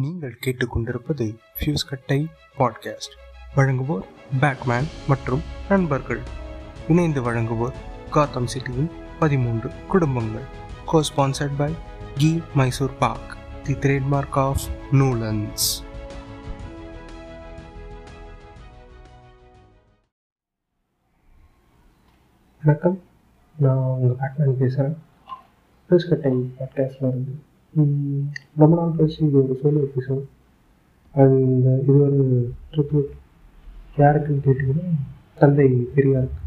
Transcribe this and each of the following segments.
நீங்கள் கேட்டுக்கொண்டிருப்பது ஃபியூஸ் கட்டை பாட்காஸ்ட் வழங்குவோர் பேட்மேன் மற்றும் நண்பர்கள். இணைந்து வழங்குவோர் காத்தம் சிட்டியின் பதிமூன்று குடும்பங்கள். கோ sponsored by Ki Mysore pak the trademark of நூலன்ஸ் வணக்கம். நான் உங்கள் பேட்மேன் பேசுகிறேன் ஃபியூஸ் கட்டை பாட்காஸ்டில் இருந்து ரொம்ப நாள் கழிச்சு இது ஒரு சோலோ எபிசோட் அண்ட் இது ஒரு ட்ரிபியூட் யாருக்குன்னு கேட்டிங்கன்னா தந்தை பெரியாருக்கு.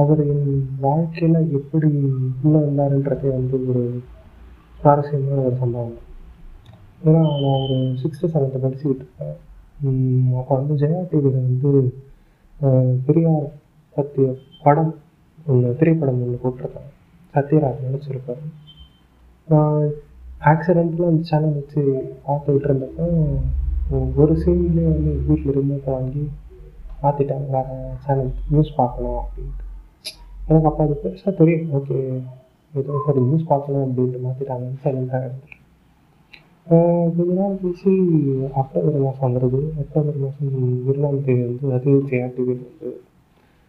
அவர் என் வாழ்க்கையில் எப்படி உள்ளே வந்தாருன்றதே வந்து ஒரு சுவாரஸ்யமான ஒரு சம்பவம். ஏன்னா நான் ஒரு சிக்ஸ்த்து செவன்த்து படிச்சுக்கிட்டு இருக்கேன். அப்போ வந்து ஜெயா டிவியில் வந்து பெரியார் பற்றிய படம் ஒன்று திரைப்படம் ஒன்று போட்டிருக்காங்க. சத்யராஜ் நினச்சிருப்பாரு நான் ஆக்சிடெண்ட்டில் அந்த சேனல் வச்சு பார்த்துக்கிட்டு இருந்தப்போ ஒரு சீன்லேயே வந்து வீட்டில் ரிமோட் வாங்கி மாற்றிட்டாங்க வேறு சேனல் நியூஸ் பார்க்கணும் அப்படின்ட்டு. எனக்கு அப்போ அது பெருசாக தெரியும் ஓகே ஏதோ சரி நியூஸ் பார்க்கணும் அப்படின்ட்டு மாற்றிட்டாங்கன்னு சைலண்டாக இருந்துட்டு கொஞ்ச நாள் கழிச்சு அக்டோபர் மாதம் வந்துடுது அக்டோபர் மாதம் இருபதாம் தேதி வந்து அதிக ஜெயா டிவியில் வந்து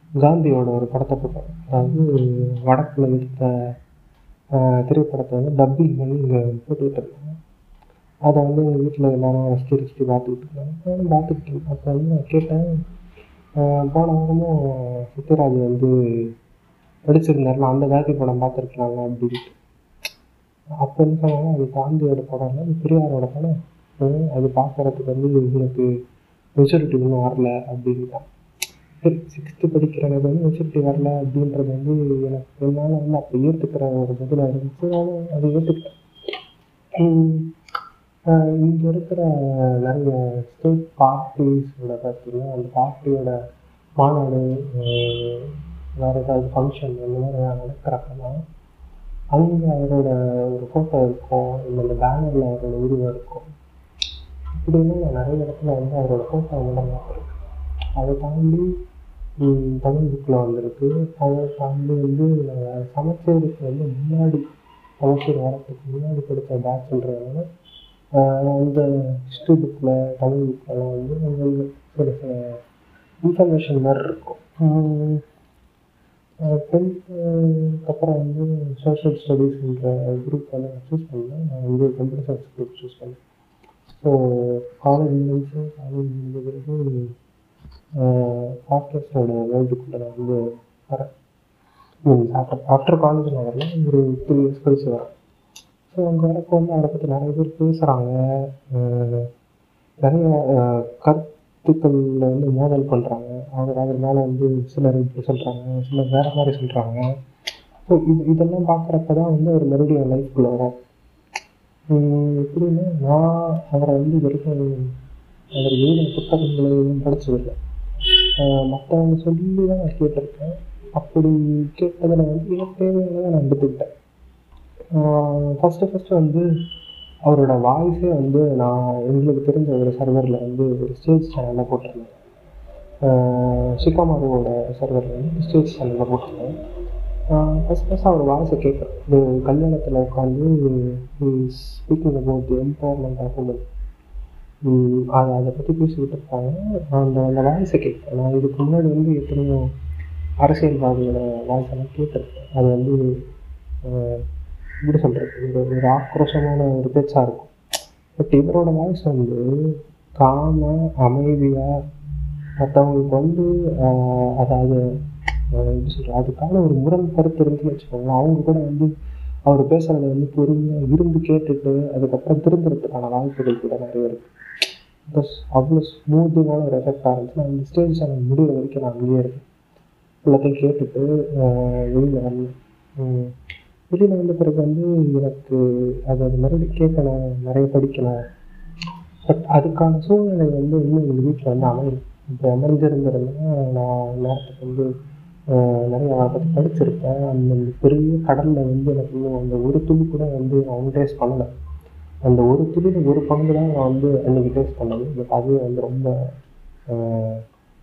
காந்தியோட ஒரு படத்தை போட்டாங்க அதாவது வடக்கில் எடுத்த திரைப்படத்தை வந்து டப்பிங் பண்ணி இங்கே போட்டுக்கிட்டு அதை வந்து எங்கள் வீட்டில் எல்லாரும் ரசித்து ரசித்து பார்த்துக்கிட்டு இருந்தாங்க நானும் பார்த்துக்கிட்டு இருக்கேன் அப்போ வந்து நான் கேட்டேன் போன வாரமும் சித்தராஜ் வந்து நடிச்சிருந்தாருல அந்த காலத்து படம் பார்த்துருக்கலாங்க அப்படின்ட்டு. அப்போ என்ன சொன்னாங்க அது காந்தியோட படம் இல்லை அது பெரியாரோட படம். அது பார்க்குறதுக்கு வந்து உனக்கு மெச்சூரிட்டி இன்னும் வரல அப்படின்ட்டான் சிக்ஸ்த்து படிக்கிறவங்க வந்து மெச்சூரிட்டி வரல அப்படின்றது வந்து எனக்கு என்னால் வந்து அப்போ ஏற்றுக்கிற ஒரு இதில் இருந்துச்சு. நானும் அதை ஏற்றுக்கிட்டேன் இங்கே இருக்கிற நிறைய ஸ்டேட் பார்ட்டிஸோட பார்த்தீங்கன்னா அந்த பார்ட்டியோட மாநாடு வேறு ஏதாவது ஃபங்க்ஷன் இந்த மாதிரி நடக்கிறப்பெல்லாம் அங்கே அவரோட ஒரு ஃபோட்டோ இருக்கும். இல்லை அந்த பேனரில் அவரோட உருவம் இருக்கும். இப்படின்னா நான் நிறைய இடத்துல வந்து அவரோட ஃபோட்டோ வந்து பார்த்துருக்கேன் அதை தாண்டி தமிழ் புக்கில் வந்திருக்கு. அதை தாண்டி வந்து சமைச்சதுக்கு சமச்சீருக்கு வந்து முன்னாடி சமச்சீர் வரத்துக்கு முன்னாடி படித்த பேட்ச்ன்றதுனால அந்த ஹிஸ்ட்ரி புக்கில் தமிழ் புக்கிலலாம் வந்து அவங்க சில சில இன்ஃபர்மேஷன் மாதிரி இருக்கும். டென்த்துக்கு அப்புறம் வந்து சோஷியல் ஸ்டடீஸ்ன்ற குரூப் வந்து நான் சூஸ் பண்ணேன் நான் வந்து கம்ப்யூட்டர் சயின்ஸ் குரூப் சூஸ் பண்ணேன். ஸோ காலேஜ் முடிஞ்சு காலேஜ் முடிஞ்ச பிறகு பாட்காஸ்டோட வேர்ல்டுக்குள்ளே நான் வந்து வரேன். மீன்ஸ் ஆஃப்டர் ஆஃப்டர் காலேஜ் நான் வரல ஒரு த்ரீ இயர்ஸ் கழிச்சு வரேன். ஸோ அங்கே வரப்போ வந்து அதை பற்றி நிறைய பேர் பேசுகிறாங்க நிறைய கருத்துக்களில் வந்து மோதல் பண்ணுறாங்க அவங்க அவர் மேலே வந்து சிலர் இப்படி சொல்கிறாங்க சிலர் வேறு மாதிரி சொல்கிறாங்க ஸோ இது இதெல்லாம் பார்க்குறப்ப தான் வந்து அவர் மறுபடியும் லைஃப்குள்ளே வரார் எப்படின்னா நான் அவரை வந்து வரைக்கும் அவர் எழுதின புத்தகங்களை எதுவும் படிச்சதில்லை. மற்றவங்க சொல்லி தான் நான் கேட்டிருக்கேன். அப்படி கேட்டதில் வந்து எனக்கு தேவையானதை நான் எடுத்துக்கிட்டேன் ஃபஸ்ட்டு ஃபஸ்ட்டு வந்து அவரோட வாய்ஸே வந்து நான் எங்களுக்கு தெரிஞ்ச ஒரு சர்வரில் வந்து ஒரு ஸ்டேஜ் சேனலில் போட்டிருந்தேன். ஷிகாமாருவோட சர்வரில் வந்து ஸ்டேஜ் சேனலில் போட்டிருந்தேன். ஃபஸ்ட் ஃபஸ்ட் அவர் வாய்ஸை கேட்குறேன் கல்யாணத்தில் உட்காந்து speaking about empowerment of women அதை அதை பற்றி பேசிக்கிட்டு இருப்பாங்க அந்த அந்த வாய்ஸை கேட்பேன் நான் இதுக்கு முன்னாடி வந்து எத்தனையோ அரசியல்வாதியோட வாய்ஸ் எல்லாம் கேட்டிருக்கேன். அது வந்து எப்படி சொல்கிறது ஒரு ஒரு ஆக்ரோஷமான ஒரு பேச்சாக இருக்கும். பட் இவரோட வாய்ஸ் வந்து காம அமைதியாக மற்றவங்களுக்கு வந்து அதாவது எப்படி சொல்கிறது அதுக்கான ஒரு முரண் கருத்து இருந்து வச்சுக்கோங்களேன். அவங்க கூட வந்து அவர் பேசுகிறத வந்து பொறுமையாக இருந்து கேட்டுட்டு அதுக்கப்புறம் திருந்துறதுக்கான வாய்ப்புகள் கூட நிறைய இருக்குது ப்ளஸ் அவ்வளோ ஸ்மூத்திங்கான ஒரு எஃபெக்ட் இருந்துச்சு அந்த ஸ்டேஜ் சேனல் முடிகிற வரைக்கும் நான் அங்கேயே இருக்கேன் எல்லாத்தையும் கேட்டுட்டு வெளியில் வந்தேன் வெளியில் வந்த பிறகு வந்து எனக்கு அது அது மறுபடியும் கேட்கணும் நிறைய படிக்கணும் பட் அதுக்கான சூழ்நிலை வந்து இன்னும் எங்கள் வீட்டில் வந்து அமையும் இப்போ அமைஞ்சிருந்திருந்தா நான் நேரத்துக்கு வந்து நிறைய பற்றி படிச்சிருப்பேன். அந்த பெரிய கடலில் வந்து எனக்கு இன்னும் அந்த ஒரு துளி கூட வந்து நான் பண்ணலை. அந்த ஒரு துளியில் ஒரு பங்கு தான் நான் வந்து அன்றைக்கி டேஸ்ட் பண்ணது. பட் அது வந்து ரொம்ப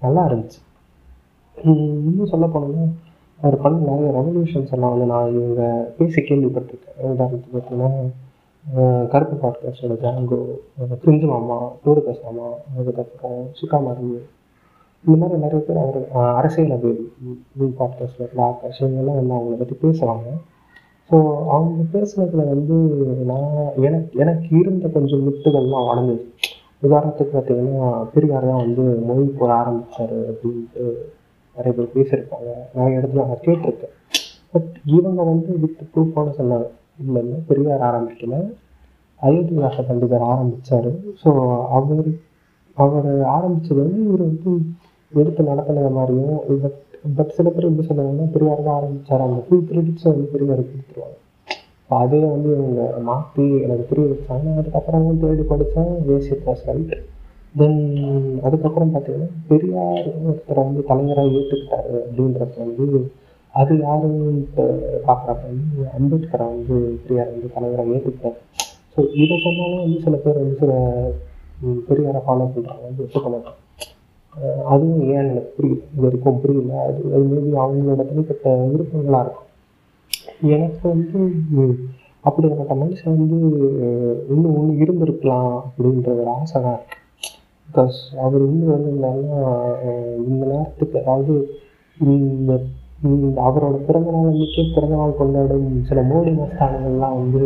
நல்லா இருந்துச்சு. இன்னும் சொல்ல போனோம்னா அவர் பண்ண நிறைய ரெவல்யூஷன்ஸ் எல்லாம் வந்து நான் இவங்க பேசி கேள்விப்பட்டிருக்கேன். உதாரணத்துக்கு பார்த்தீங்கன்னா கருப்பு பாட்காஸ்டோட ஜாங்கோ பிரிஞ்சு மாமா டூரு பேசாமா அதுக்கப்புறம் சுக்கா மருந்து இந்த மாதிரி நிறைய பேர் அவர் அரசியல் அபிவிருத்தி பாட்காஸ்டில் இருக்கிற ஆகாஷ் இவங்கெல்லாம் வந்து அவங்கள பற்றி பேசுவாங்க. ஸோ அவங்க பேசுனதுல வந்து நான் எனக்கு எனக்கு இருந்த கொஞ்சம் மித்துகள்லாம் வளர்ந்துச்சு உதாரணத்துக்கு பார்த்தீங்கன்னா பெரியார் தான் வந்து மொழி போட ஆரம்பித்தார் அப்படின்ட்டு நிறைய பேர் பேசியிருப்பாங்க. நிறைய இடத்துல நான் கேட்டிருக்கேன். பட் இவங்க வந்து வித் ப்ரூஃபான சொன்னாங்க. இல்லை இல்லை பெரியார் ஆரம்பிக்கல. அயோத்திதாச பண்டிதர் ஆரம்பித்தார் ஸோ அவர் அவர் ஆரம்பித்தது வந்து இவர் வந்து எடுத்து நடத்தின மாதிரியும் பட் பட் சில பேர் எப்படி சொல்லுவாங்கன்னா பெரியார் தான் ஆரம்பித்தார் அந்த ஃபுல் கிரெடிட்ஸை வந்து பெரியாருக்கு கொடுத்துருவாங்க. இப்போ அதே வந்து இவங்க மாற்றி எனக்கு புரிய வச்சாங்க. அதுக்கப்புறம் தேடி படித்தேன் ஏசி வாஸ் ரைட் தென் அதுக்கப்புறம் பார்த்தீங்கன்னா பெரியார் ஒருத்தரை வந்து தலைவராக ஏற்றுக்கிட்டாரு அப்படின்றப்ப வந்து அது யாருன்ட்டு பார்க்குறப்ப வந்து அம்பேத்கரை வந்து பெரியார் வந்து தலைவராக ஏற்றுக்கிட்டார் ஸோ இதை சொன்னாலும் வந்து சில பேர் வந்து சில பெரியாரை ஃபாலோ பண்ணுறாங்க வந்து ஒத்துக்க மாட்டாங்க. அதுவும் ஏன் எனக்கு புரியல இது வரைக்கும் புரியல. அது அது மேபி அவங்களோட தனிப்பட்ட விருப்பங்களாக இருக்கும். எனக்கு வந்து அப்படிப்பட்ட மனுஷன் வந்து இன்னும் ஒன்று இருந்திருக்கலாம் அப்படின்ற ஒரு ஆசை தான் இருக்கு. பிகாஸ் அவர் இன்னும் வந்திருந்தாருன்னா இந்த நேரத்துக்கு அதாவது இந்த அவரோட பிறந்த நாள் அன்னைக்கே பிறந்த நாள் கொண்டாடும் சில மோடி மஸ்தானங்கள்லாம் வந்து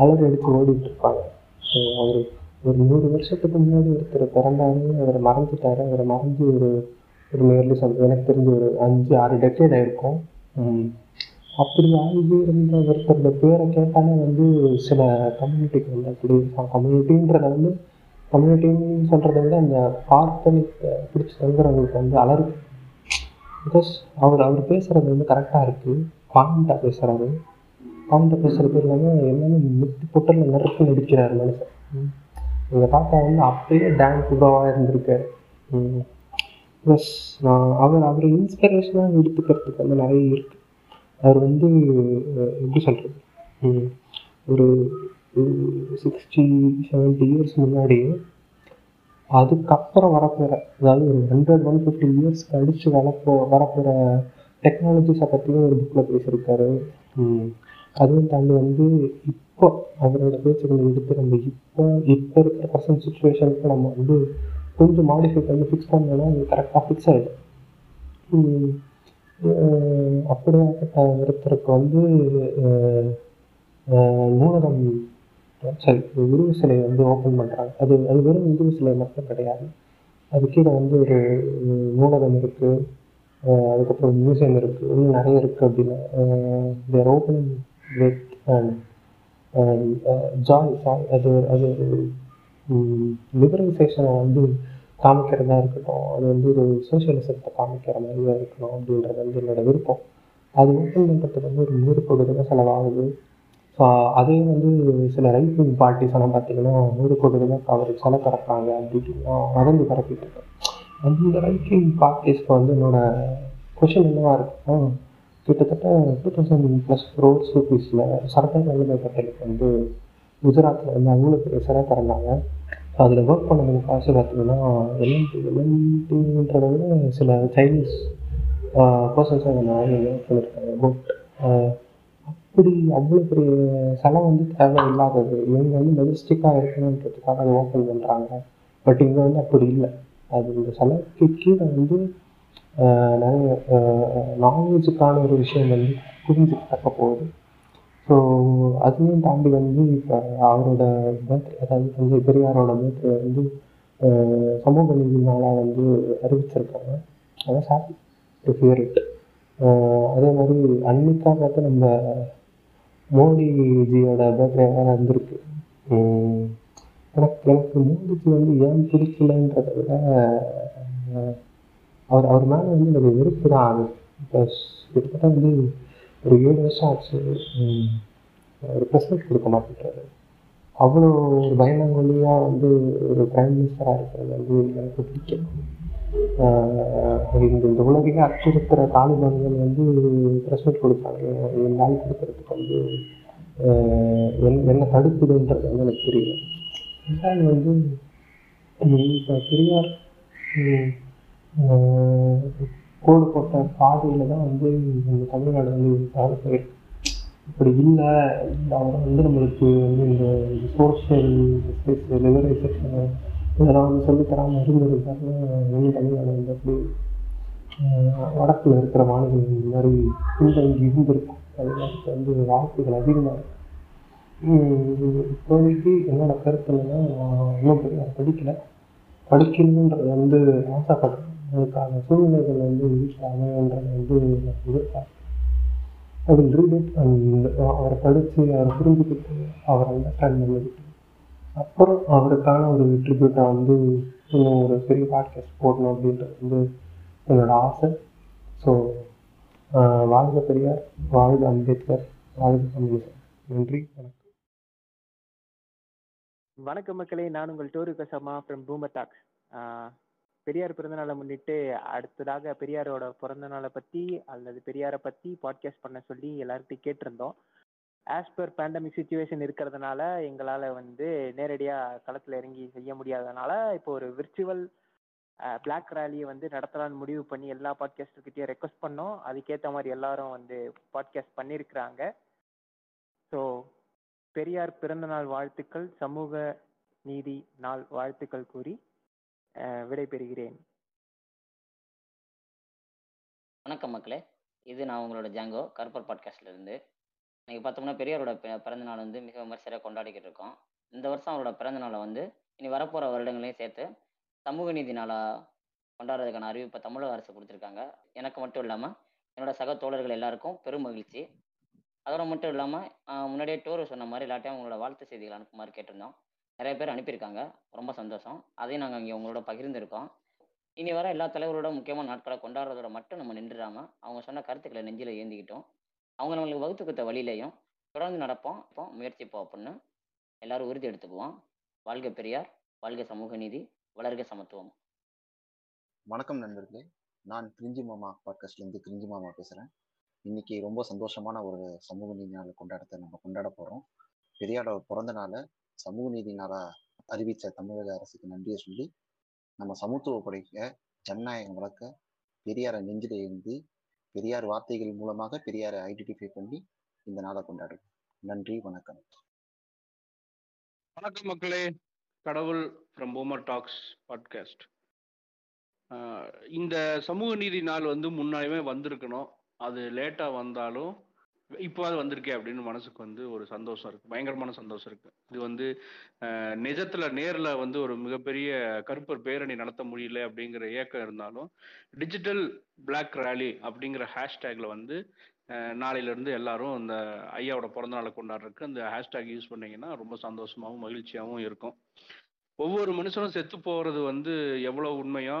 அலறி அடித்து ஓடிட்டு இருப்பாங்க. ஸோ அவர் ஒரு நூறு வருஷத்துக்கு முன்னாடி ஒருத்தர் பிறந்தாரு அவரை மறந்துட்டாரு. அவரை மறந்து ஒரு ஒரு நேர்லி சொல்றது எனக்கு தெரிஞ்ச ஒரு அஞ்சு ஆறு டெக்கேட் ஆயிருக்கும். அப்படி ஆகி இருந்த ஒருத்தரோட பேரை கேட்டாலே வந்து சில கம்யூனிட்டிக்கு வந்து அப்படி கம்யூனிட்டின்றத வந்து கம்யூனிட்டின்னு சொல்கிறத விட அந்த பார்ப்பனிக்க பிடிச்சி தங்குறவங்களுக்கு வந்து அலருக்கு பிகாஸ் அவர் அவர் பேசுகிறது வந்து கரெக்டாக இருக்குது பாயிண்டாக பேசுகிறாரு பாயிண்டாக பேசுகிறது இல்லாமல் எல்லாமே முத்து பொட்டலில் நெருப்பு நடிக்கிறார் மனுஷன். எங்கள் பாப்பா தாத்தா வந்து அப்படியே டான்ஸ் உதவாக இருந்திருக்காரு. ப்ளஸ் நான் அவர் அவர் இன்ஸ்பிரேஷனாக எடுத்துக்கிறதுக்கு வந்து நிறைய இருக்குது அவர் வந்து எப்படி சொல்கிறது ஒரு சிக்ஸ்டி செவன்ட்டி இயர்ஸ் முன்னாடியே அதுக்கப்புறம் வரப்போகிற அதாவது ஒரு ஹண்ட்ரட் ஒன் ஃபிஃப்டி இயர்ஸ் கழித்து வரப்போ வரப்போகிற டெக்னாலஜிஸை பற்றியும் ஒரு புக்கில் பேசியிருக்காரு. அதுவும் தாண்டி வந்து இப்போ அவரோட பேச்சுக்களை எடுத்து நம்ம இப்போ இப்போ இருக்கிற பர்சன்ட் சுச்சுவேஷனுக்கு நம்ம வந்து கொஞ்சம் மாடிஃபை பண்ணி ஃபிக்ஸ் பண்ணோம்னா அது கரெக்டாக ஃபிக்ஸ் ஆகிடும் அப்படியாப்பட்ட ஒருத்தருக்கு வந்து அஹ், நூலகம் சரி உருவ சிலையை வந்து ஓப்பன் பண்ணுறாங்க அது அது வெறும் உருவ சிலை மட்டும் கிடையாது. அது கீழே வந்து ஒரு அஹ், நூலகம் இருக்குது அதுக்கப்புறம் மியூசியம் இருக்குது இன்னும் நிறைய இருக்குது அப்படின்னா there opening with joy joy அது அது லிபரலைசேஷனை வந்து காமிக்கிறதா இருக்கட்டும் அது வந்து ஒரு சோஷியலிசத்தை காமிக்கிற மாதிரியா இருக்கணும் அப்படின்றது வந்து என்னோட விருப்பம். அது மட்டும் பண்ணுறதுக்கு வந்து ஒரு நூறு கோடி ரூபாய் செலவாகுது. ஸோ அதே வந்து சில ரைட் விங் பார்ட்டிஸ் எல்லாம் பார்த்தீங்கன்னா நூறு கோடி ரூபாய் அவருக்கு செலவு திறப்பாங்க அப்படின்னா மறந்து பரப்பிட்டு இருக்கேன். அந்த ரைட் விங் பார்ட்டிஸ்க்கு வந்து என்னோட கொஷின் என்னவா இருக்குன்னா கிட்டத்தட்ட டூ தௌசண்ட் ப்ளஸ் க்ரோர்ஸ் ருபீஸில் சர்தார் வல்லபாய் பட்டேலுக்கு வந்து குஜராத்தில் வந்து அவ்வளோ பெரிய சிலை திறந்தாங்க அதில் ஒர்க் பண்ணதுக்கு காசு பார்த்தீங்கன்னா எல்என்டி எல்என்டின்றத விட சில சைனீஸ் பர்சன்ஸாக அதை ஒர்க் பண்ணியிருக்காங்க பட் அப்படி அவ்வளோ பெரிய சிலை வந்து தேவை இல்லாதது இவங்க வந்து மெஜஸ்டிக்காக இருக்கணுன்றதுக்காக அதை ஓப்பன் பண்ணுறாங்க பட் இங்கே வந்து அப்படி இல்லை. அது இந்த சிலைக்கு கீழே வந்து நிறைய நாலேஜுக்கான ஒரு விஷயம் வந்து புரிஞ்சுக்கிட்ட போகுது. ஸோ அதையும் தாண்டி வந்து இப்போ அவரோட பர்த்டே அதாவது தஞ்சை பெரியாரோட பர்த்டே வந்து சமூக நீதி நாளாக வந்து அறிவிச்சிருக்காங்க. அதான் சாரி டு ஃபேவரட் அதே மாதிரி அன்னைக்காக பார்த்து நம்ம மோடிஜியோட பர்த்டே வேறு வந்திருக்கு எனக்கு எனக்கு மோடிஜி வந்து ஏன் பிடிக்கலன்றதை விட அவர் அவர் மேலே வந்து எனக்கு வெறுப்பு தான் பிகாஸ் கிட்டத்தட்ட வந்து ஒரு ஏழு வருஷம் ஆச்சு. ஒரு ப்ரெஸ்மெண்ட் கொடுக்க மாட்டேங்கிறாரு அவ்வளோ ஒரு பயந்தாங்கொல்லியாக வந்து ஒரு பிரைம் மினிஸ்டராக இருக்கிறது வந்து எனக்கு பிடிக்கும். இந்த இந்த உலகையே அச்சுறுத்துகிற தாலிபான்கள் வந்து ப்ரெஸ்மெண்ட் கொடுத்தாங்க. என் நாள் கொடுக்கறதுக்கு வந்து ஆஹ் என் என்ன தடுக்குதுன்றது வந்து எனக்கு தெரியல ரெண்டாவது வந்து இப்போ பெரியார் கோடு போட்ட பாதையில் தான் வந்து இந்த தமிழ்நாடு வந்து கால போயிருக்கு இப்படி இல்லை அவரை வந்து நம்மளுக்கு வந்து இந்த சோஷியல் ஜஸ்டிஸ் லிபரைசேஷனு இதெல்லாம் வந்து சொல்லித் தராமல் இருந்ததுக்காக தமிழ்நாடு வந்து அப்படி வடக்கில் இருக்கிற மாநிலங்கள் இந்த மாதிரி பின்தங்கி இருந்திருக்கும். தமிழ்நாட்டுக்கு வந்து வாய்ப்புகள் அதிகமாக இப்போதைக்கு என்னோட கருத்து என்னன்னா நான் இன்னும் பெரிய படிக்கணுன்றது வந்து ஆசைப்படுறேன். அதுக்கான சூழ்நிலைகள் வந்து வீட்டில் அமையன்றதை வந்து நான் கொடுத்தேன் I will read it and அவரை படித்து அவரை புரிஞ்சுக்கிட்டு அவரை அண்டர்ஸ்டாண்ட் பண்ணிக்கிட்டு அப்புறம் அவருக்கான ஒரு ட்ரிபியூட்டை வந்து இன்னும் ஒரு பெரிய பாட்காஸ்ட் போடணும் அப்படின்றது வந்து என்னோட ஆசை. ஸோ வாழ்க பெரியார் வாழ்க அம்பேத்கர் வாழ்க கம்யூனிசம் நன்றி வணக்கம். வணக்கம் மக்களே நான் உங்கள் Toru Kasama from Boomer Talks Periyar பிறந்தநாளை முன்னிட்டு அடுத்ததாக பெரியாரோட பிறந்த நாளை பற்றி அல்லது பெரியாரை பற்றி பாட்காஸ்ட் பண்ண சொல்லி எல்லார்கிட்டையும் கேட்டிருந்தோம். ஆஸ் பர் பேண்டமிக் சுச்சுவேஷன் இருக்கிறதுனால எங்களால் வந்து நேரடியாக களத்தில் இறங்கி செய்ய முடியாதனால இப்போ ஒரு விர்ச்சுவல் பிளாக் ரேலியை வந்து நடத்தலாம்னு முடிவு பண்ணி எல்லா பாட்காஸ்டர்கிட்டையும் ரெக்வஸ்ட் பண்ணோம். அதுக்கேற்ற மாதிரி எல்லாரும் வந்து பாட்காஸ்ட் பண்ணியிருக்கிறாங்க ஸோ பெரியார் பிறந்தநாள் வாழ்த்துக்கள் சமூக நீதி நாள் வாழ்த்துக்கள் கூறி விடைபெறுகிறேன். வணக்கம் மக்களே. இது நான் உங்களோட ஜாங்கோ கருப்பர் பாட்காஸ்ட்ல இருந்து இன்னைக்கு பார்த்தோம்னா பெரியாரோட பிறந்த நாள் வந்து மிக விமர்சையாக கொண்டாடிக்கிட்டு இருக்கோம் இந்த வருஷம் அவரோட பிறந்த நாளை வந்து இனி வரப்போகிற வருடங்களையும் சேர்த்து சமூக நீதி நாளாக கொண்டாடுறதுக்கான அறிவிப்பை தமிழக அரசு கொடுத்துருக்காங்க. எனக்கு மட்டும் இல்லாமல் என்னோட சக தோழர்கள் எல்லாருக்கும் பெரும் மகிழ்ச்சி. அதோட மட்டும் இல்லாமல் முன்னாடியே டூர் சொன்ன மாதிரி எல்லாட்டையும் உங்களோட வாழ்த்து செய்திகள் அனுப்புமாறு கேட்டிருந்தோம். நிறைய பேர் அனுப்பியிருக்காங்க. ரொம்ப சந்தோஷம். அதையும் நாங்கள் இங்கே உங்களோட பகிர்ந்துருக்கோம். இனி வர எல்லா தலைவரோட முக்கியமான நாட்களை கொண்டாடுறதோட மட்டும் நம்ம நின்றுடாம அவங்க சொன்ன கருத்துக்களை நெஞ்சில் ஏந்திக்கிட்டோம். அவங்க நம்மளுக்கு வகுத்து கொடுத்த வழியிலையும் தொடர்ந்து நடப்போம். இப்போ முயற்சிப்போம் அப்படின்னு எல்லாரும் உறுதி எடுத்துக்குவோம். வாழ்க பெரியார் வாழ்க சமூக நீதி வளர்க சமத்துவம். வணக்கம் நண்பர்களே. நான் கிரிஞ்சி மாமா பாட்காஸ்ட்லேருந்து கிரிஞ்சி மாமா பேசுகிறேன் இன்னைக்கு ரொம்ப சந்தோஷமான ஒரு சமூக நீதி நாள் கொண்டாடத்தை நம்ம கொண்டாட போகிறோம் பெரியாரோட பிறந்த நாளை சமூக நீதி நாளாக அறிவித்த தமிழக அரசுக்கு நன்றியை சொல்லி நம்ம சமத்துவ படைக்க ஜனநாயகம் வளர்க்க பெரியாரை நெஞ்சில் இருந்து பெரியார் வார்த்தைகள் மூலமாக பெரியாரை ஐடென்டிஃபை பண்ணி இந்த நாளை கொண்டாடும் நன்றி வணக்கம். வணக்கம் மக்களே. கடவுள் ஃப்ரம் பூமர் டாக்ஸ் பாட்காஸ்ட் இந்த சமூக நீதி நாள் வந்து முன்னாடியுமே வந்திருக்கணும். அது லேட்டாக வந்தாலும் இப்போ அது வந்திருக்கே அப்படின்னு மனசுக்கு வந்து ஒரு சந்தோஷம் இருக்கு. பயங்கரமான சந்தோஷம் இருக்கு. இது வந்து அஹ், நிஜத்துல நேர்ல வந்து ஒரு மிகப்பெரிய கருப்பர் பேரணி நடத்த முடியல அப்படிங்கிற ஏக்கம் இருந்தாலும் டிஜிட்டல் பிளாக் ரேலி அப்படிங்கிற ஹேஷ்டேக்ல வந்து அஹ், நாளையில இருந்து எல்லாரும் இந்த ஐயாவோட பிறந்த நாளை கொண்டாடுறதுக்கு அந்த ஹேஷ்டேக் யூஸ் பண்ணீங்கன்னா ரொம்ப சந்தோஷமாகவும் மகிழ்ச்சியாகவும் இருக்கும். ஒவ்வொரு மனுஷனும் செத்து போகிறது வந்து எவ்வளோ உண்மையோ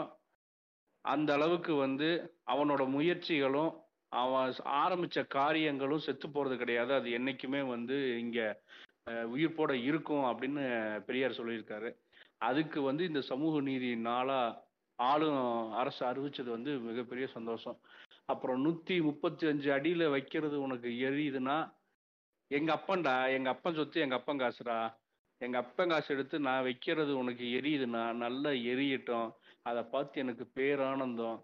அந்த அளவுக்கு வந்து அவனோட முயற்சிகளும் அவன் ஆரம்பிச்ச காரியங்களும் செத்து போறது கிடையாது. அது என்னைக்குமே வந்து இங்க உயிர்ப்போட இருக்கும் அப்படின்னு பெரியார் சொல்லியிருக்காரு. அதுக்கு வந்து இந்த சமூக நீதி நாளா ஆளும் அரசு அறிவிச்சது வந்து மிகப்பெரிய சந்தோஷம். அப்புறம் நூத்தி முப்பத்தி அஞ்சு அடியில வைக்கிறது உனக்கு எரியுதுன்னா எங்க அப்பன்டா எங்க அப்பன் சொத்து எங்க அப்பன் காசுடா. எங்க அப்பன் காசு எடுத்து நான் வைக்கிறது உனக்கு எரியுதுன்னா நல்லா எரியட்டும். அதை பார்த்து எனக்கு பேரானந்தம்.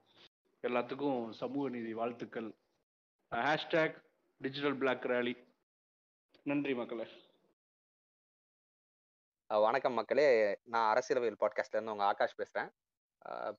எல்லாத்துக்கும் சமூக நீதி வாழ்த்துக்கள். ஹேஷ்டேக் டிஜிட்டல் பிளாக் ரேலி நன்றி மக்களே. வணக்கம் மக்களே. நான் அரசியலவியல் பாட்காஸ்ட்லேருந்து உங்கள் உங்க ஆகாஷ் பேசுறேன்.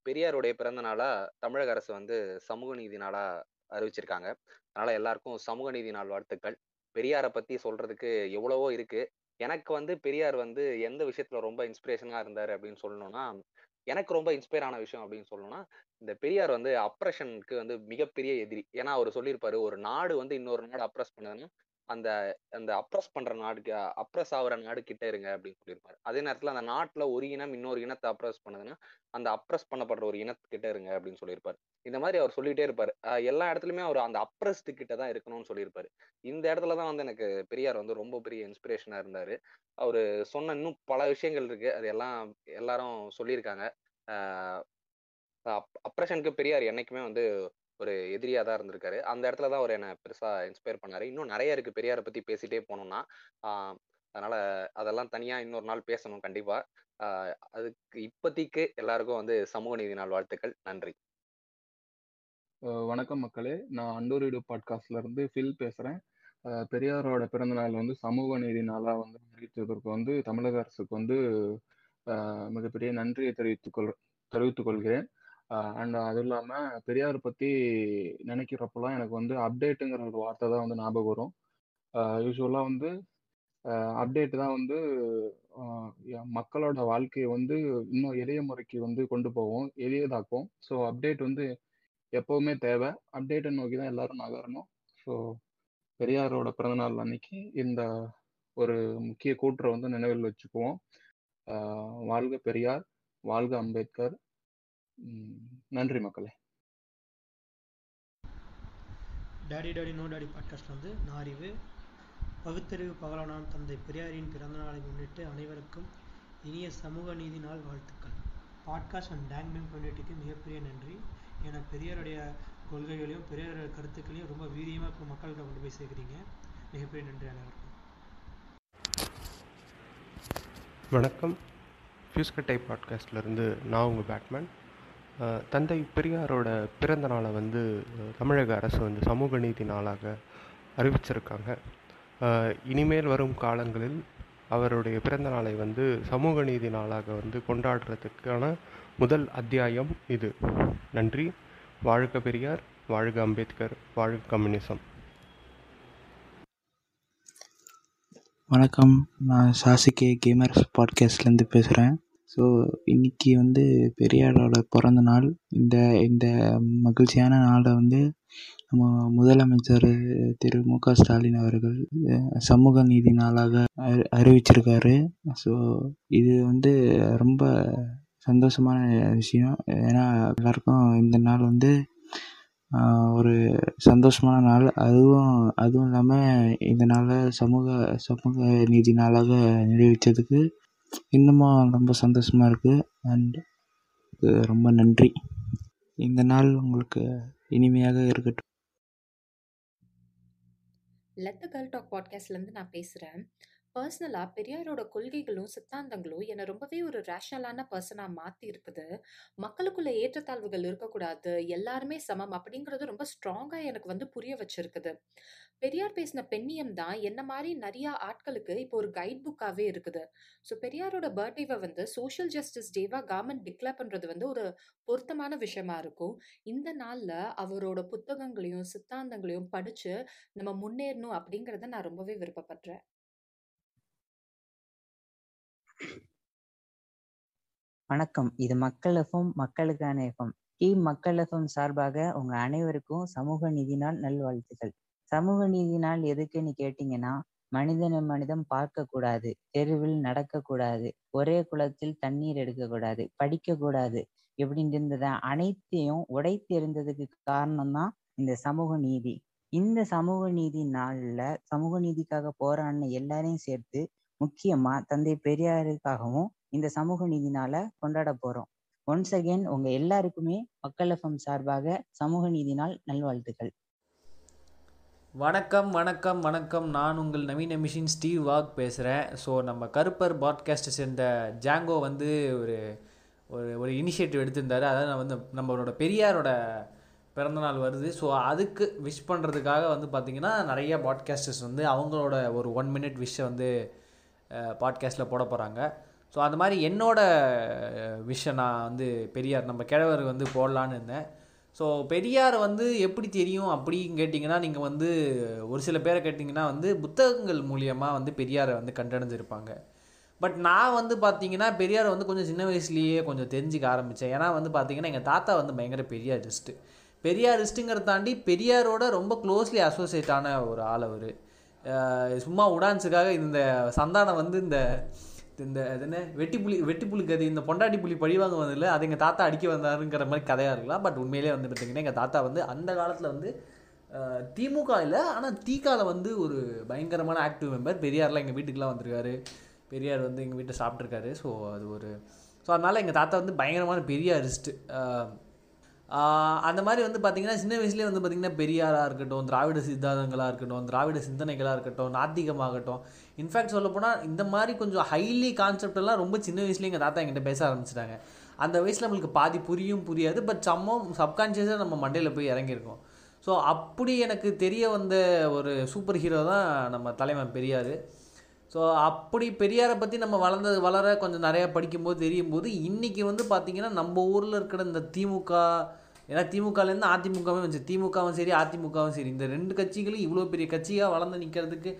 பெரியாருடைய பிறந்த நாளா தமிழக அரசு வந்து சமூக நீதி நாளா அறிவிச்சிருக்காங்க. அதனால எல்லாருக்கும் சமூக நீதி நாள் வாழ்த்துக்கள். பெரியாரை பத்தி சொல்றதுக்கு எவ்வளவோ இருக்கு. எனக்கு வந்து பெரியார் வந்து எந்த விஷயத்துல ரொம்ப இன்ஸ்பிரேஷனா இருந்தார் அப்படின்னு சொல்லணும்னா எனக்கு ரொம்ப இன்ஸ்பயர் ஆன விஷயம் அப்படின்னு சொல்லணும்னா இந்த பெரியார் வந்து அப்ரஷனுக்கு வந்து மிகப்பெரிய எதிரி. ஏன்னா அவர் சொல்லியிருப்பாரு ஒரு நாடு வந்து இன்னொரு நாடு அப்ரஸ் பண்ணுதுன்னா அந்த அந்த அப்ரஸ் பண்ற நாடுக்கு அப்ரஸ் ஆகுற நாடு கிட்ட இருங்க அப்படின்னு சொல்லியிருப்பாரு அதே நேரத்துல அந்த நாட்டுல ஒரு இனம் இன்னொரு இனத்தை அப்ரஸ் பண்ணுதுன்னா அந்த அப்ரஸ் பண்ணப்படுற ஒரு இனத்துக்கிட்ட இருங்க அப்படின்னு சொல்லியிருப்பாரு இந்த மாதிரி அவர் சொல்லிட்டே இருப்பாரு. எல்லா இடத்துலயுமே அவர் அந்த அப்ரஸ்டு கிட்ட தான் இருக்கணும்னு சொல்லியிருப்பாரு இந்த இடத்துல தான் வந்து எனக்கு பெரியார் வந்து ரொம்ப பெரிய இன்ஸ்பிரேஷனா இருந்தாரு. அவரு சொன்ன இன்னும் பல விஷயங்கள் இருக்கு. அது எல்லாம் எல்லாரும் சொல்லியிருக்காங்க. அப்ரஷனுக்கு பெரியார் என்னைக்குமே வந்து ஒரு எதிரியா தான் இருந்திருக்காரு. அந்த இடத்துல தான் அவர் என்னை பெருசா இன்ஸ்பயர் பண்ணாரு. இன்னும் நிறைய இருக்கு பெரியாரை பத்தி பேசிட்டே போனோம்னா அதனால் அதனால அதெல்லாம் தனியா இன்னொரு நாள் பேசணும் கண்டிப்பா. அதுக்கு இப்போதைக்கு எல்லாருக்கும் வந்து சமூக நீதி நாள் வாழ்த்துக்கள். நன்றி. வணக்கம் மக்களே. நான் அண்டோரிடு பாட்காஸ்ட்ல இருந்து ஃபில் பேசுறேன். பெரியாரோட பிறந்த நாள் வந்து சமூக நீதி நாளாக வந்து அறிவித்ததற்கு வந்து தமிழக அரசுக்கு வந்து மிகப்பெரிய நன்றியை தெரிவித்துக் கொள் தெரிவித்துக் கொள்கிறேன் அண்ட் அதுவும் இல்லாமல் பெரியார் பற்றி நினைக்கிறப்பெல்லாம் எனக்கு வந்து அப்டேட்டுங்கிற ஒரு வார்த்தை தான் வந்து ஞாபகம் வரும். யூஸ்வலாக வந்து அப்டேட் தான் வந்து மக்களோட வாழ்க்கையை வந்து இன்னும் எளிய முறைக்கு வந்து கொண்டு போவோம் எளியதாக்கும். ஸோ அப்டேட் வந்து எப்போவுமே தேவை. அப்டேட்டை நோக்கி தான் எல்லாரும் நகரணும். ஸோ பெரியாரோட பிறந்தநாள் அன்னைக்கு இந்த ஒரு முக்கிய கூற்றை வந்து நினைவில் வச்சுக்குவோம். வாழ்க பெரியார் வாழ்க அம்பேத்கர் நன்றி மக்களே. Daddy daddy no daddy podcast வந்து நான் அறிவு பகுத்தறிவு பகலவனாம் தந்தை பெரியாரின் பிறந்த நாளை முன்னிட்டு அனைவருக்கும் இனிய சமூக நீதி நாள் வாழ்த்துக்கள். பாட்காஸ்ட் அண்ட் டேங்மேன் கம்யூனிட்டிக்கு மிகப்பெரிய நன்றி. ஏன்னா பெரியாருடைய கொள்கைகளையும் பெரியாருடைய கருத்துக்களையும் ரொம்ப வீரியமாக இப்போ மக்கள்கிட்ட கொண்டு போய் சேர்க்குறீங்க. மிகப்பெரிய நன்றி அனைவருக்கும். வணக்கம். ஃபியூஸ்கட்டை பாட்காஸ்ட்லேருந்து நான் உங்கள் பேட்மேன் தந்தை பெரியாரோட பிறந்த நாளை வந்து தமிழக அரசு வந்து சமூக நீதி நாளாக அறிவிச்சிருக்காங்க. இனிமேல் வரும் காலங்களில் அவருடைய பிறந்த நாளை வந்து சமூக நீதி நாளாக வந்து கொண்டாடுறதுக்கான முதல் அத்தியாயம் இது. நன்றி. வாழ்க பெரியார் வாழ்க அம்பேத்கர் வாழ்க கம்யூனிசம். வணக்கம். நான் சாசிகே கேமர்ஸ் பாட்காஸ்ட்லேருந்து பேசுகிறேன். ஸோ இன்னைக்கு வந்து பெரியாரோட பிறந்த நாள். இந்த இந்த மகிழ்ச்சியான நாளை வந்து நம்ம முதலமைச்சர் திரு. மு. க. ஸ்டாலின் அவர்கள் சமூக நீதி நாளாக அறி அறிவிச்சிருக்காரு. ஸோ இது வந்து ரொம்ப சந்தோஷமான விஷயம். ஏன்னா எல்லாருக்கும் இந்த நாள் வந்து ஒரு சந்தோஷமான நாள். அதுவும் அதுவும் இல்லாமல் இந்த நாளை சமூக சமூக நீதி நாளாக நிறைவேற்றதுக்கு இன்னமும் ரொம்ப சந்தோஷமாக இருக்குது அண்ட் ரொம்ப நன்றி. இந்த நாள் உங்களுக்கு இனிமையாக இருக்கட்டும். லெட் த கேர்ள் டாக் பாட்காஸ்ட்லேருந்து நான் பேசுகிறேன் பர்சனலாக பெரியாரோட கொள்கைகளும் சித்தாந்தங்களும் என்னை ரொம்பவே ஒரு ரேஷனலான பர்சனாக மாற்றி இருக்குது. மக்களுக்குள்ள ஏற்றத்தாழ்வுகள் இருக்கக்கூடாது எல்லாருமே சமம் அப்படிங்கிறது ரொம்ப ஸ்ட்ராங்காக எனக்கு வந்து புரிய வச்சிருக்குது. பெரியார் பேசின பெண்ணியம் தான் என்ன மாதிரி நிறையா ஆட்களுக்கு இப்போ ஒரு கைட் புக்காகவே இருக்குது. ஸோ பெரியாரோட பர்த்டேவை வந்து சோஷியல் ஜஸ்டிஸ் டேவாக கவர்மெண்ட் டிக்ளேர் பண்ணுறது வந்து ஒரு பொருத்தமான விஷயமா இருக்கும். இந்த நாளில் அவரோட புத்தகங்களையும் சித்தாந்தங்களையும் படித்து நம்ம முன்னேறணும் அப்படிங்கிறத நான் ரொம்பவே விருப்பப்படுறேன். வணக்கம். இது மக்கள் எஃப்எம் மக்களுக்கான எஃப்எம். டீம் மக்கள் எஃப்எம் சார்பாக உங்க அனைவருக்கும் சமூக நீதி நாள் நல்வாழ்த்துக்கள். சமூக நீதி நாள் எதுக்குன்னு கேட்டீங்கன்னா மனிதனை மனிதன் பார்க்க கூடாது தெருவில் நடக்க கூடாது ஒரே குளத்தில் தண்ணீர் எடுக்க கூடாது படிக்க கூடாது அனைத்தையும் உடைத்து இருந்ததுக்கு காரணம் தான் இந்த சமூக நீதி. இந்த சமூக நீதி நாள்ல சமூக நீதிக்காக போராடின எல்லாரையும் சேர்த்து முக்கியமா தந்தை பெரியாருக்காகவும் இந்த சமூக நீதினால கொண்டாட போறோம். ஒன்ஸ் அகெயின் உங்க எல்லாருக்குமே மக்கள் எஃப்எம் சார்பாக சமூக நீதி நாள் நல்வாழ்த்துக்கள். வணக்கம் வணக்கம் வணக்கம். நான் உங்கள் நவீன மிஷின் ஸ்டீவ் வாக் பேசுகிறேன் ஸோ நம்ம கருப்பர் பாட்காஸ்ட்டை சேர்ந்த ஜாங்கோ வந்து ஒரு ஒரு ஒரு இனிஷியேட்டிவ் எடுத்திருந்தாரு. அதாவது நான் வந்து நம்மளோட பெரியாரோட பிறந்தநாள் வருது. ஸோ அதுக்கு விஷ் பண்ணுறதுக்காக வந்து பார்த்திங்கன்னா நிறைய பாட்காஸ்டர்ஸ் வந்து அவங்களோட ஒரு ஒன் மினிட் விஷ் வந்து பாட்காஸ்ட்டில் போட போகிறாங்க ஸோ அந்த மாதிரி என்னோட விஷயம் நான் வந்து பெரியார் நம்ம கிழவர் வந்து போடலான்னு இருந்தேன். ஸோ பெரியார் வந்து எப்படி தெரியும் அப்படின்னு கேட்டிங்கன்னா நீங்கள் வந்து ஒரு சில பேரை கேட்டிங்கன்னா வந்து புத்தகங்கள் மூலியமாக வந்து பெரியாரை வந்து கண்டடைஞ்சிருப்பாங்க. பட் நான் வந்து பார்த்தீங்கன்னா பெரியாரை வந்து கொஞ்சம் சின்ன வயசுலேயே கொஞ்சம் தெரிஞ்சுக்க ஆரம்பித்தேன் ஏன்னா வந்து பார்த்தீங்கன்னா எங்கள் தாத்தா வந்து பயங்கர பெரியாரிஸ்ட்டு பெரியாரிஸ்ட்டுங்கிறத தாண்டி பெரியாரோட ரொம்ப க்ளோஸ்லி அசோசியேட் ஆன ஒரு ஆள் அவர். சும்மா உடான்ஸுக்காக இந்த சந்தானம் வந்து இந்த இந்த என்ன வெட்டி புலி வெட்டி புலி கதை இந்த பொண்டாட்டி புலி பழிவாங்க வந்ததில்ல அது எங்கள் தாத்தா அடிக்க வந்தாருங்கிற மாதிரி கதையாக இருக்கலாம். பட் உண்மையிலே வந்து பார்த்தீங்கன்னா எங்கள் தாத்தா வந்து அந்த காலத்தில் வந்து திமுக இல்லை ஆனால் தீகாவில் வந்து ஒரு பயங்கரமான ஆக்டிவ் மெம்பர் பெரியார்லாம் எங்கள் வீட்டுக்கெலாம் வந்திருக்காரு. பெரியார் வந்து எங்கள் வீட்டை சாப்பிட்ருக்காரு ஸோ அது ஒரு ஸோ அதனால் எங்கள் தாத்தா வந்து பயங்கரமான பெரியாரிஸ்ட்டு. அந்த மாதிரி வந்து பார்த்திங்கன்னா சின்ன வயசுலேயே வந்து பார்த்திங்கன்னா பெரியாராக இருக்கட்டும் திராவிட சித்தாந்தங்களாக இருக்கட்டும் திராவிட சிந்தனைகளாக இருக்கட்டும் நாத்திகமாகட்டும். இன்ஃபேக்ட் சொல்லப்போனால் இந்த மாதிரி கொஞ்சம் ஹைலி கான்செப்டெல்லாம் ரொம்ப சின்ன வயசுலேயே எங்கள் தாத்தா எங்கிட்ட பேச ஆரம்பிச்சிட்டாங்க. அந்த வயசில் நம்மளுக்கு பாதி புரியும் புரியாது பட் சம்மம் சப்கான்ஷியஸாக நம்ம மண்டையில் போய் இறங்கியிருக்கோம். ஸோ அப்படி எனக்கு தெரிய வந்த ஒரு சூப்பர் ஹீரோ தான் நம்ம தலைவன் பெரியார். ஸோ அப்படி பெரியாரை பற்றி நம்ம வளர்ந்தது வளர கொஞ்சம் நிறையா படிக்கும்போது தெரியும் போது இன்றைக்கி வந்து பார்த்திங்கன்னா நம்ம ஊரில் இருக்கிற இந்த திமுக ஏன்னா திமுகலேருந்து அதிமுகவும் வந்துச்சு. திமுகவும் சரி அதிமுகவும் சரி. இந்த ரெண்டு கட்சிகளும் இவ்வளோ பெரிய கட்சியாக வளர்ந்து நிற்கிறதுக்கு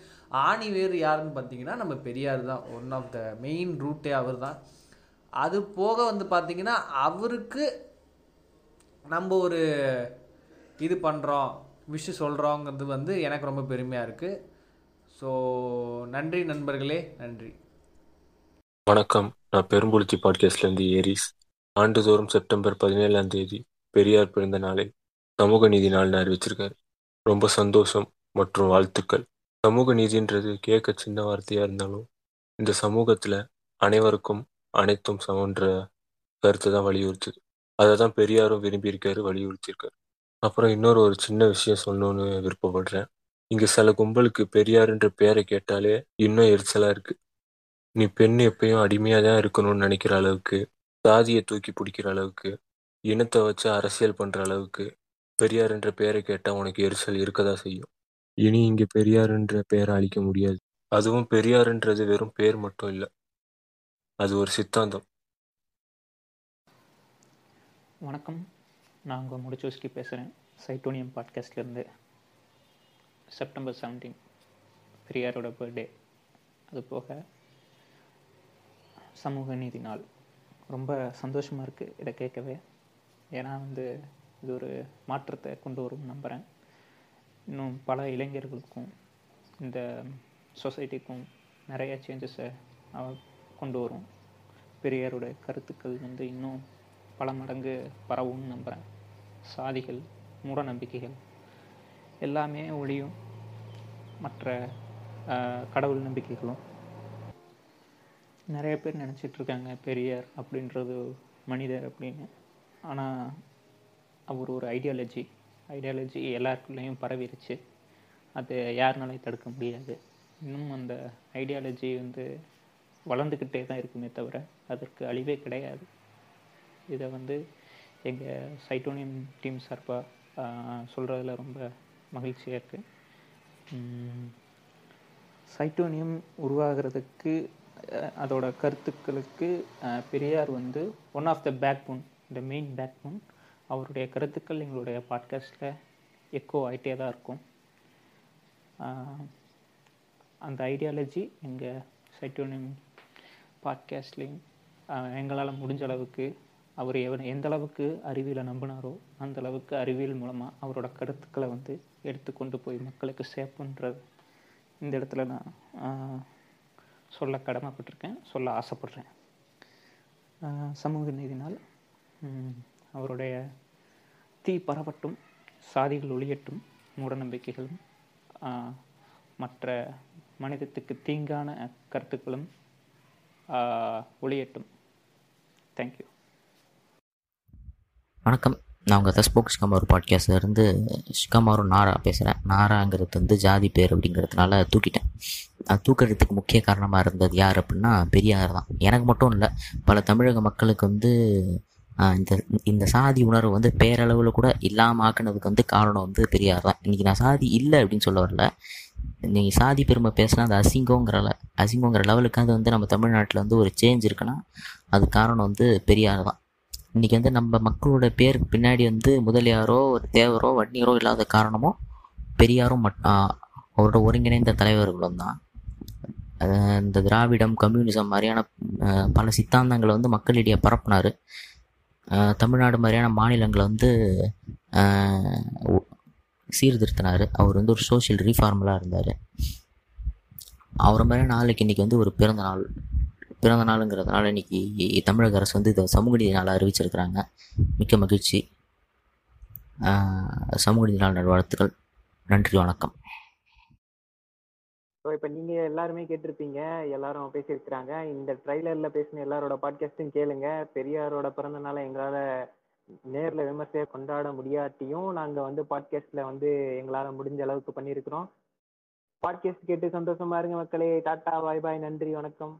ஆணி வேறு யாருன்னு பார்த்தீங்கன்னா நம்ம பெரியார் தான். ஒன் ஆஃப் த மெயின் ரூட்டே அவர் தான். அது போக வந்து பார்த்திங்கன்னா அவருக்கு நம்ம ஒரு இது பண்ணுறோம் விஷ் சொல்கிறோங்கிறது வந்து எனக்கு ரொம்ப பெருமையாக இருக்குது ஸோ நன்றி நண்பர்களே நன்றி. வணக்கம். நான் பெரும்புலிச்சி பாட்காஸ்ட்லேருந்து ஏரிஸ். ஆண்டுதோறும் செப்டம்பர் பதினேழாம் தேதி பெரியார் பிறந்த நாளை சமூக நீதி நாள்னு அறிவிச்சிருக்காரு. ரொம்ப சந்தோஷம் மற்றும் வாழ்த்துக்கள். சமூக நீதின்றது கேட்க சின்ன வார்த்தையாக இருந்தாலும் இந்த சமூகத்தில் அனைவருக்கும் அனைத்தும் சமன்ற கருத்தை தான் வலியுறுத்துது. அதை தான் பெரியாரும் விரும்பியிருக்காரு வலியுறுத்தியிருக்காரு. அப்புறம் இன்னொரு ஒரு சின்ன விஷயம் சொல்லணும்னு விருப்பப்படுறேன். இங்கே சில கும்பலுக்கு பெரியாருன்ற பேரை கேட்டாலே இன்னும் எரிச்சலா இருக்கு. நீ பெண் எப்பயும் அடிமையாக தான் இருக்கணும்னு நினைக்கிற அளவுக்கு சாதியை தூக்கி பிடிக்கிற அளவுக்கு இனத்தை வச்சு அரசியல் பண்ணுற அளவுக்கு பெரியாருன்ற பேரை கேட்டால் உனக்கு எரிச்சல் இருக்க தான் செய்யும். இனி இங்கே பெரியாருன்ற பேரை அழிக்க முடியாது. அதுவும் பெரியாருன்றது வெறும் பேர் மட்டும் இல்லை. அது ஒரு சித்தாந்தம். வணக்கம். நான் உங்கள் முடிச்சோஸ்கி பேசுகிறேன் சைட்டோனியம் பாட்காஸ்ட்லேருந்து செப்டம்பர் செவன்டீன் பெரியாரோட பர்த்டே அது போக சமூக நீதி நாள். ரொம்ப சந்தோஷமாக இருக்குது இதை கேட்கவே. ஏன்னா வந்து இது ஒரு மாற்றத்தை கொண்டு வரும் நம்புகிறேன் இன்னும் பல இளைஞர்களுக்கும் இந்த சொசைட்டிக்கும் நிறைய சேஞ்சஸை கொண்டு வரும். பெரியாரோட கருத்துக்கள் வந்து இன்னும் பல மடங்கு பரவும்னு நம்புகிறேன் சாதிகள் மூட நம்பிக்கைகள் எல்லாமே ஒழியும் மற்ற கடவுள் நம்பிக்கைகளும். நிறைய பேர் நினச்சிட்ருக்காங்க பெரியார் அப்படின்றது மனிதர் அப்படின்னு. ஆனால் அவர் ஒரு ஐடியாலஜி ஐடியாலஜி எல்லாருக்குள்ளேயும் பரவிருச்சு. அது யாருனாலையும் தடுக்க முடியாது. இன்னும் அந்த ஐடியாலஜி வந்து வளர்ந்துக்கிட்டே தான் இருக்குமே தவிர அதற்கு அழிவே கிடையாது. இதை வந்து எங்கள் சைட்டோனியம் டீம் சார்பாக சொல்கிறதுல ரொம்ப மகிழ்ச்சியாக இருக்குது சைட்டோனியம் உருவாகிறதுக்கு அதோட கருத்துக்களுக்கு பெரியார் வந்து one of the backbone the main backbone அவருடைய கருத்துக்கள் எங்களுடைய பாட்காஸ்ட்டில் எக்கோ ஆகிட்டே தான் இருக்கும். அந்த ஐடியாலஜி எங்கள் சைட்டோனியம் பாட்காஸ்ட்லேயும் எங்களால் முடிஞ்ச அளவுக்கு அவர் எவன் எந்த அளவுக்கு அறிவியலை நம்பினாரோ அந்த அளவுக்கு அறிவியல் மூலமாக அவரோட கருத்துக்களை வந்து எடுத்து கொண்டு போய் மக்களுக்கு சேர்ப்புன்றது இந்த இடத்துல நான் சொல்ல கடமைப்பட்டிருக்கேன் சொல்ல ஆசைப்படுறேன். சமூக நீதினால் அவருடைய தீ பரவட்டும் சாதிகள் ஒளியட்டும் மூடநம்பிக்கைகளும் மற்ற மனிதத்துக்கு தீங்கான கருத்துக்களும் ஒளியட்டும். தேங்க்யூ வணக்கம். நான் உங்கள் தஸ்போக் ஷிகமாரு பாட்காஸ்ட்லேருந்து ஷிகமாரு நாரா பேசுகிறேன் நாராங்கிறது வந்து ஜாதி பேர் அப்படிங்கிறதுனால தூக்கிட்டேன். அது தூக்கிறதுக்கு முக்கிய காரணமாக இருந்தது யார் அப்படின்னா பெரியார் தான். எனக்கு மட்டும் இல்லை பல தமிழக மக்களுக்கு வந்து இந்த இந்த சாதி உணர்வு வந்து பேரளவில் கூட இல்லாமல் ஆக்குனதுக்கு வந்து காரணம் வந்து பெரியார் தான். இன்றைக்கி நான் சாதி இல்லை அப்படின்னு சொல்ல வரல. நீங்கள் சாதி பெருமை பேசினா அது அசிங்கங்கிற அசிங்கங்கிற லெவலுக்கு அது வந்து நம்ம தமிழ்நாட்டில் வந்து ஒரு சேஞ்ச் இருக்குன்னா அது காரணம் வந்து பெரியார் தான். இன்றைக்கி வந்து நம்ம மக்களோட பேருக்கு பின்னாடி வந்து முதலியாரோ ஒரு தேவரோ வன்னியரோ இல்லாத காரணமும் பெரியாரும் மட் அவரோட ஒருங்கிணைந்த தலைவர்களும் தான். இந்த திராவிடம் கம்யூனிசம் மாதிரியான பல சித்தாந்தங்களை வந்து மக்களிடையே பரப்புனார். தமிழ்நாடு மாதிரியான மாநிலங்களை வந்து சீர்திருத்தினார். அவர் வந்து ஒரு சோஷியல் ரீஃபார்மலாக இருந்தார். அவரை மாதிரி நாளைக்கு இன்றைக்கி வந்து ஒரு பிறந்த நாள் பிறந்த நாளுங்கிறதுனால இன்றைக்கி தமிழக அரசு வந்து இதை சமூக நீதி நாளாக அறிவிச்சிருக்கிறாங்க. மிக்க மகிழ்ச்சி. சமூக நீதி நாள் நல்வாழ்த்துக்கள். நன்றி வணக்கம். ஸோ இப்போ நீங்கள் எல்லாருமே கேட்டிருப்பீங்க. எல்லாரும் பேசியிருக்கிறாங்க. இந்த ட்ரைலரில் பேசின எல்லாரோட பாட்காஸ்ட்டும் கேளுங்க. பெரியாரோட பிறந்த நாளை எங்களால் நேரில் விமர்சையாக கொண்டாட முடியாட்டியும் நாங்கள் வந்து பாட்காஸ்ட்டில் வந்து எங்களால் முடிஞ்ச அளவுக்கு பண்ணியிருக்கிறோம். பாட்காஸ்ட் கேட்டு சந்தோஷமா இருங்க மக்களே. டாட்டா பாய் பாய் நன்றி வணக்கம்.